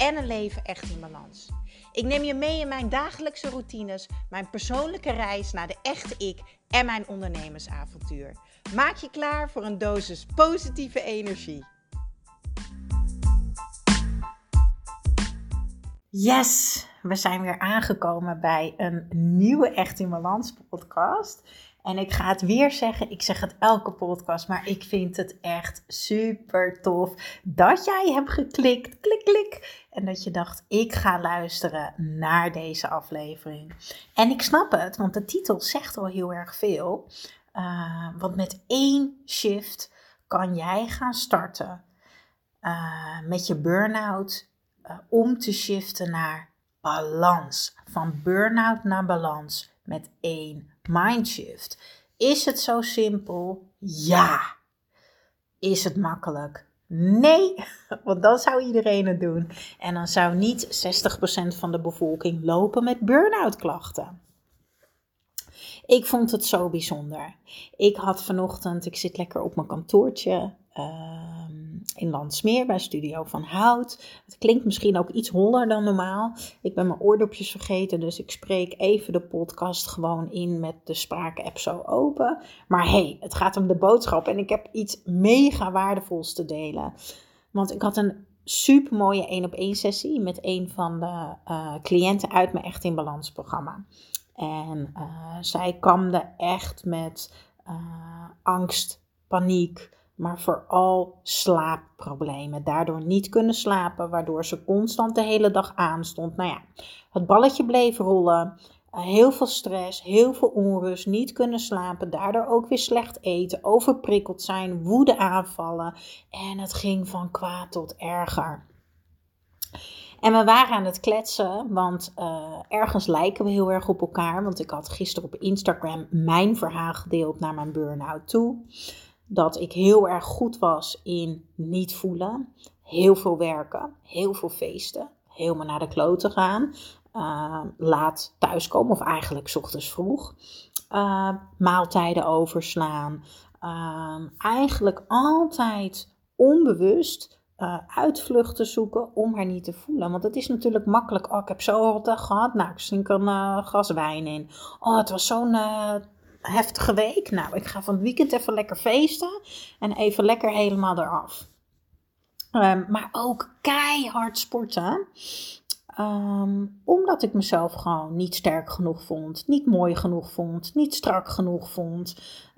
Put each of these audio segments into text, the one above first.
en een leven echt in balans. Ik neem je mee in mijn dagelijkse routines, mijn persoonlijke reis naar de echte ik en mijn ondernemersavontuur. Maak je klaar voor een dosis positieve energie. Yes, we zijn weer aangekomen bij een nieuwe Echt in Balans podcast. En ik ga het weer zeggen, ik zeg het elke podcast, maar ik vind het echt super tof dat jij hebt geklikt, klik, klik. En dat je dacht, ik ga luisteren naar deze aflevering. En ik snap het, want de titel zegt al heel erg veel. Uh, want met één shift kan jij gaan starten uh, met je burn-out uh, om te shiften naar balans. Van burn-out naar balans met één mindshift. Is het zo simpel? Ja. Is het makkelijk? Nee, want dan zou iedereen het doen. En dan zou niet 60% van de bevolking lopen met burn-out klachten. Ik vond het zo bijzonder. Ik had vanochtend, ik zit lekker op mijn kantoortje. Uh, in Landsmeer bij Studio van Hout. Het klinkt misschien ook iets holler dan normaal. Ik ben mijn oordopjes vergeten, dus ik spreek even de podcast gewoon in met de spraak-app zo open. Maar hey, het gaat om de boodschap en ik heb iets mega waardevols te delen. Want ik had een super mooie 1 op 1 sessie met een van de uh, cliënten uit mijn Echt in Balans programma. En uh, zij kamde echt met uh, angst, paniek, maar vooral slaapproblemen. Daardoor niet kunnen slapen, waardoor ze constant de hele dag aanstond. Nou ja, het balletje bleef rollen. Eh, heel veel stress, heel veel onrust, niet kunnen slapen, daardoor ook weer slecht eten, overprikkeld zijn, woede aanvallen. En het ging van kwaad tot erger. En we waren aan het kletsen, want uh, ergens lijken we heel erg op elkaar. Want ik had gisteren op Instagram mijn verhaal gedeeld naar mijn burn-out toe dat ik heel erg goed was in niet voelen. Heel veel werken, heel veel feesten, helemaal naar de kloten gaan. Uh, laat thuiskomen, of eigenlijk ochtends vroeg. Uh, maaltijden overslaan. Uh, eigenlijk altijd onbewust uh, uitvluchten zoeken om haar niet te voelen. Want het is natuurlijk makkelijk. Oh, ik heb zo'n dag gehad. Nou, ik zink een uh, glas wijn in. Oh, het was zo'n heftige week. Nou, ik ga van het weekend even lekker feesten en even lekker helemaal eraf. Um, maar ook keihard sporten. Um, omdat ik mezelf gewoon niet sterk genoeg vond, niet mooi genoeg vond, niet strak genoeg vond.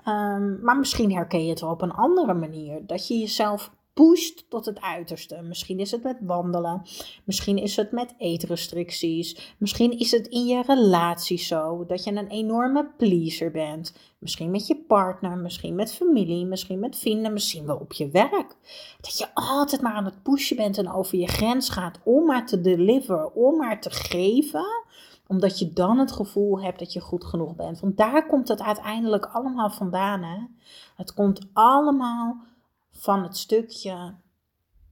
Um, maar misschien herken je het wel op een andere manier. Dat je jezelf pusht tot het uiterste. Misschien is het met wandelen, misschien is het met eetrestricties, misschien is het in je relatie zo dat je een enorme pleaser bent. Misschien met je partner, misschien met familie, misschien met vrienden, misschien wel op je werk. Dat je altijd maar aan het pushen bent en over je grens gaat om maar te deliveren, om maar te geven omdat je dan het gevoel hebt dat je goed genoeg bent. Want daar komt het uiteindelijk allemaal vandaan. Hè? Het komt allemaal van het stukje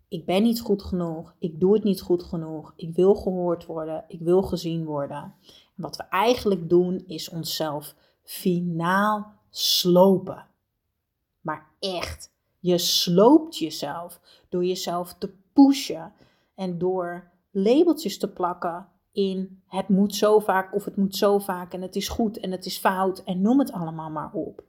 ik ben niet goed genoeg, ik doe het niet goed genoeg, ik wil gehoord worden, ik wil gezien worden. En wat we eigenlijk doen is onszelf finaal slopen. Maar echt, je sloopt jezelf door jezelf te pushen en door labeltjes te plakken in het moet zo vaak of het moet zo vaak en het is goed en het is fout en noem het allemaal maar op.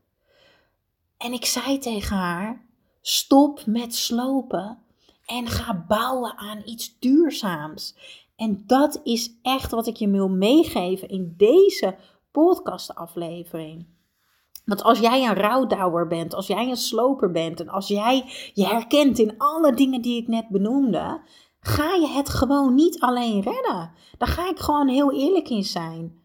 En ik zei tegen haar, Stop met slopen en ga bouwen aan iets duurzaams. En dat is echt wat ik je wil meegeven in deze podcastaflevering. Want als jij een rouwdouwer bent, als jij een sloper bent en als jij je herkent in alle dingen die ik net benoemde, ga je het gewoon niet alleen redden. Daar ga ik gewoon heel eerlijk in zijn.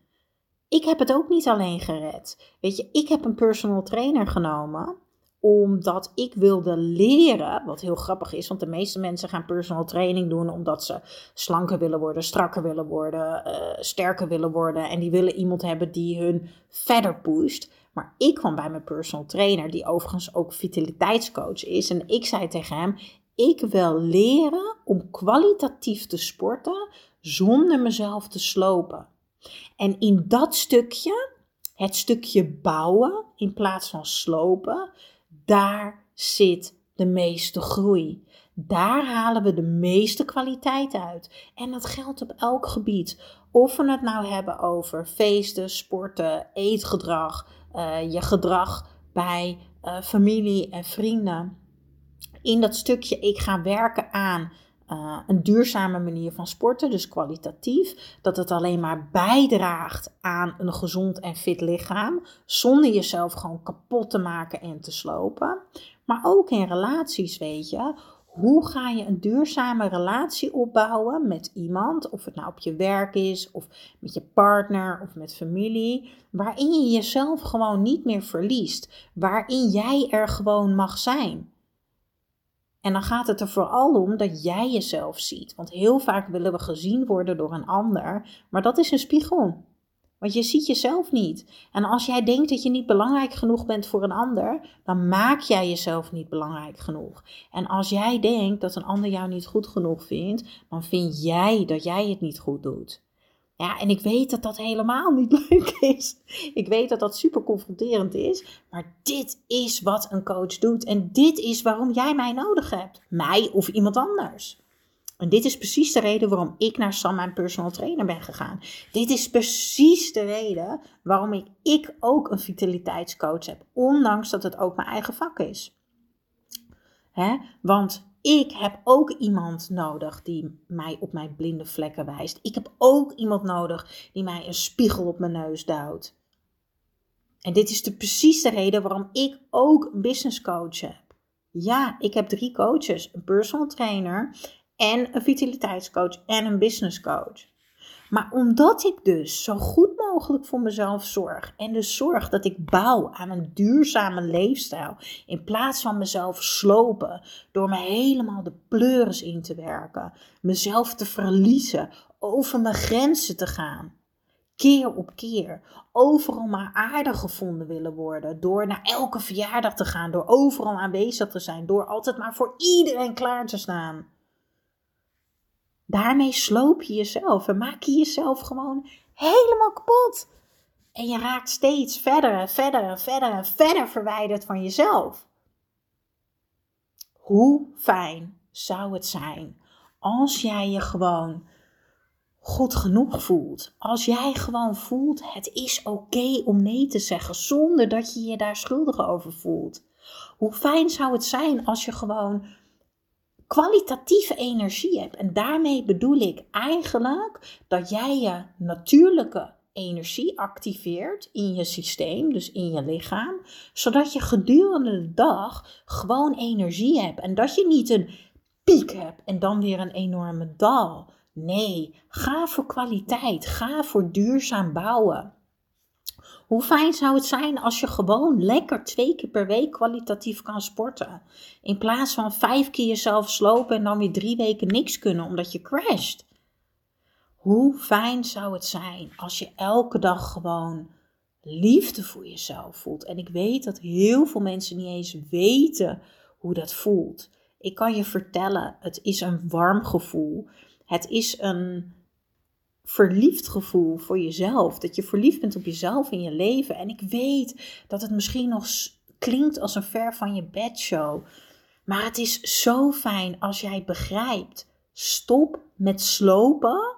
Ik heb het ook niet alleen gered. Weet je, ik heb een personal trainer genomen omdat ik wilde leren, wat heel grappig is, want de meeste mensen gaan personal training doen omdat ze slanker willen worden, strakker willen worden, uh, sterker willen worden. En die willen iemand hebben die hun verder pusht. Maar ik kwam bij mijn personal trainer, die overigens ook vitaliteitscoach is. En ik zei tegen hem: Ik wil leren om kwalitatief te sporten zonder mezelf te slopen. En in dat stukje, het stukje bouwen in plaats van slopen, daar zit de meeste groei. Daar halen we de meeste kwaliteit uit. En dat geldt op elk gebied. Of we het nou hebben over feesten, sporten, eetgedrag, uh, je gedrag bij uh, familie en vrienden. In dat stukje, ik ga werken aan uh, een duurzame manier van sporten, dus kwalitatief. Dat het alleen maar bijdraagt aan een gezond en fit lichaam, zonder jezelf gewoon kapot te maken en te slopen. Maar ook in relaties, weet je. Hoe ga je een duurzame relatie opbouwen met iemand, of het nou op je werk is, of met je partner, of met familie, waarin je jezelf gewoon niet meer verliest, waarin jij er gewoon mag zijn. En dan gaat het er vooral om dat jij jezelf ziet. Want heel vaak willen we gezien worden door een ander, maar dat is een spiegel. Want je ziet jezelf niet. En als jij denkt dat je niet belangrijk genoeg bent voor een ander, dan maak jij jezelf niet belangrijk genoeg. En als jij denkt dat een ander jou niet goed genoeg vindt, dan vind jij dat jij het niet goed doet. Ja, en ik weet dat dat helemaal niet leuk is. Ik weet dat dat super confronterend is. Maar dit is wat een coach doet. En dit is waarom jij mij nodig hebt. Mij of iemand anders. En dit is precies de reden waarom ik naar Sam, mijn personal trainer, ben gegaan. Dit is precies de reden waarom ik, ik ook een vitaliteitscoach heb. Ondanks dat het ook mijn eigen vak is. Hè? Want ik heb ook iemand nodig die mij op mijn blinde vlekken wijst. Ik heb ook iemand nodig die mij een spiegel op mijn neus duwt. En dit is de, precies de reden waarom ik ook een business coach heb. Ja, ik heb drie coaches: een personal trainer en een vitaliteitscoach en een business coach. Maar omdat ik dus zo goed mogelijk voor mezelf zorg en dus zorg dat ik bouw aan een duurzame leefstijl in plaats van mezelf slopen door me helemaal de pleuris in te werken, mezelf te verliezen, over mijn grenzen te gaan. Keer op keer, overal maar aardig gevonden willen worden, door naar elke verjaardag te gaan, door overal aanwezig te zijn, door altijd maar voor iedereen klaar te staan. Daarmee sloop je jezelf en maak je jezelf gewoon helemaal kapot. En je raakt steeds verder en verder en verder en verder verwijderd van jezelf. Hoe fijn zou het zijn als jij je gewoon goed genoeg voelt. Als jij gewoon voelt, het is oké om nee te zeggen zonder dat je je daar schuldig over voelt. Hoe fijn zou het zijn als je gewoon kwalitatieve energie hebt. En daarmee bedoel ik eigenlijk dat jij je natuurlijke energie activeert in je systeem, dus in je lichaam, zodat je gedurende de dag gewoon energie hebt en dat je niet een piek hebt en dan weer een enorme dal. Nee, ga voor kwaliteit, ga voor duurzaam bouwen. Hoe fijn zou het zijn als je gewoon lekker twee keer per week kwalitatief kan sporten? In plaats van vijf keer jezelf slopen en dan weer drie weken niks kunnen omdat je crasht. Hoe fijn zou het zijn als je elke dag gewoon liefde voor jezelf voelt? En ik weet dat heel veel mensen niet eens weten hoe dat voelt. Ik kan je vertellen, het is een warm gevoel. Het is een verliefd gevoel voor jezelf. Dat je verliefd bent op jezelf in je leven. En ik weet dat het misschien nog klinkt als een ver van je bedshow. Maar het is zo fijn als jij begrijpt. Stop met slopen.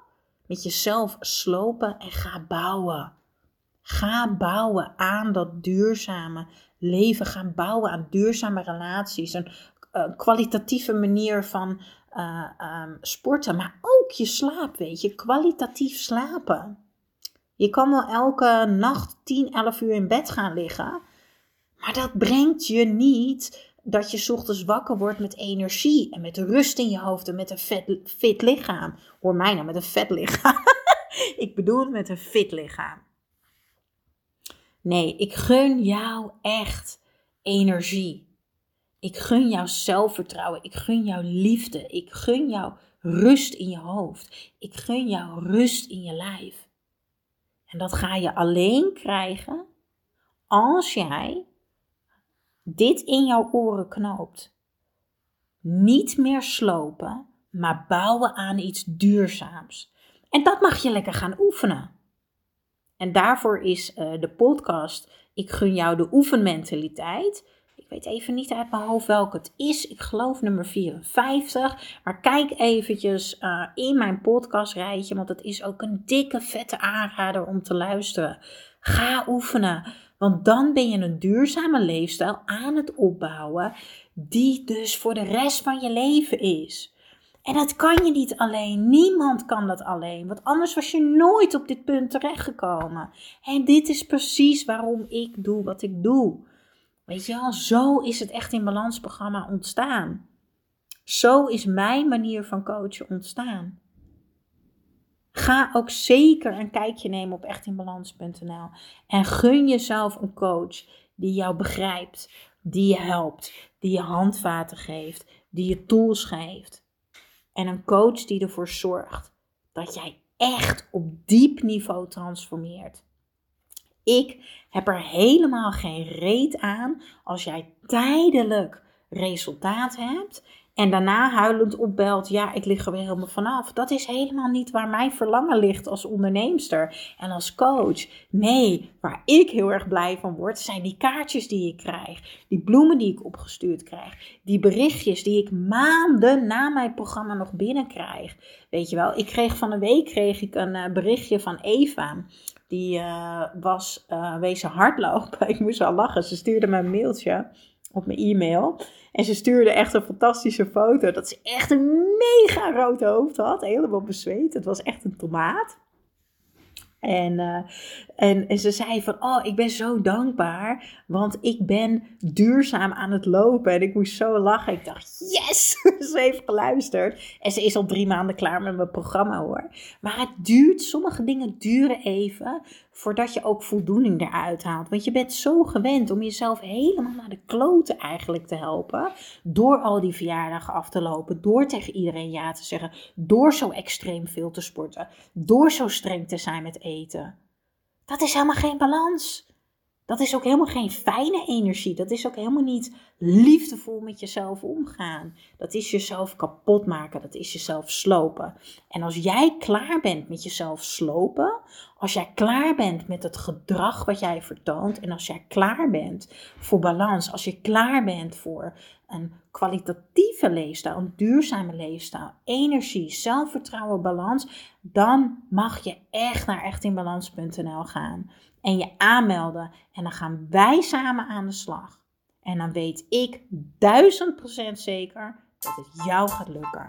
Met jezelf slopen en ga bouwen. Ga bouwen aan dat duurzame leven. Ga bouwen aan duurzame relaties. Een, een kwalitatieve manier van uh, um, sporten, maar ook je slaap, weet je, kwalitatief slapen. Je kan wel elke nacht 10, 11 uur in bed gaan liggen, maar dat brengt je niet dat je ochtends wakker wordt met energie en met rust in je hoofd en met een vet, fit lichaam. Hoor mij nou met een vet lichaam. ik bedoel met een fit lichaam. Nee, ik gun jou echt energie. Ik gun jou zelfvertrouwen. Ik gun jou liefde. Ik gun jou rust in je hoofd. Ik gun jou rust in je lijf. En dat ga je alleen krijgen als jij dit in jouw oren knoopt. Niet meer slopen, maar bouwen aan iets duurzaams. En dat mag je lekker gaan oefenen. En daarvoor is uh, de podcast Ik gun jou de oefenmentaliteit weet even niet uit mijn hoofd welke het is. Ik geloof nummer 54. Maar kijk eventjes uh, in mijn podcastrijtje, want het is ook een dikke, vette aanrader om te luisteren. Ga oefenen, want dan ben je een duurzame leefstijl aan het opbouwen, die dus voor de rest van je leven is. En dat kan je niet alleen. Niemand kan dat alleen. Want anders was je nooit op dit punt terechtgekomen. En dit is precies waarom ik doe wat ik doe. Weet je wel, zo is het echt in balans programma ontstaan. Zo is mijn manier van coachen ontstaan. Ga ook zeker een kijkje nemen op echtinbalans.nl en gun jezelf een coach die jou begrijpt, die je helpt, die je handvaten geeft, die je tools geeft. En een coach die ervoor zorgt dat jij echt op diep niveau transformeert. Ik heb er helemaal geen reet aan als jij tijdelijk resultaat hebt en daarna huilend opbelt, ja, ik lig er weer helemaal vanaf. Dat is helemaal niet waar mijn verlangen ligt als onderneemster en als coach. Nee, waar ik heel erg blij van word, zijn die kaartjes die ik krijg. Die bloemen die ik opgestuurd krijg. Die berichtjes die ik maanden na mijn programma nog binnenkrijg. Weet je wel, ik kreeg van een week kreeg ik een eh, berichtje van Eva. Die uh, was uh, wezen hardlopen. Ik moest wel lachen. Ze stuurde me een mailtje op mijn e-mail. En ze stuurde echt een fantastische foto. Dat ze echt een mega rood hoofd had. Helemaal bezweet. Het was echt een tomaat. En, uh, en, en, ze zei van, oh, ik ben zo dankbaar, want ik ben duurzaam aan het lopen. En ik moest zo lachen. Ik dacht, yes, ze heeft geluisterd. En ze is al drie maanden klaar met mijn programma hoor. Maar het duurt, sommige dingen duren even voordat je ook voldoening eruit haalt. Want je bent zo gewend om jezelf helemaal naar de kloten eigenlijk te helpen. Door al die verjaardagen af te lopen. Door tegen iedereen ja te zeggen. Door zo extreem veel te sporten. Door zo streng te zijn met eten. Dat is helemaal geen balans. Dat is ook helemaal geen fijne energie. Dat is ook helemaal niet liefdevol met jezelf omgaan. Dat is jezelf kapot maken. Dat is jezelf slopen. En als jij klaar bent met jezelf slopen, als jij klaar bent met het gedrag wat jij vertoont en als jij klaar bent voor balans, als je klaar bent voor een kwalitatieve leefstijl, een duurzame leefstijl, energie, zelfvertrouwen, balans, dan mag je echt naar echtinbalans.nl gaan en je aanmelden. En dan gaan wij samen aan de slag. En dan weet ik duizend procent zeker dat het jou gaat lukken.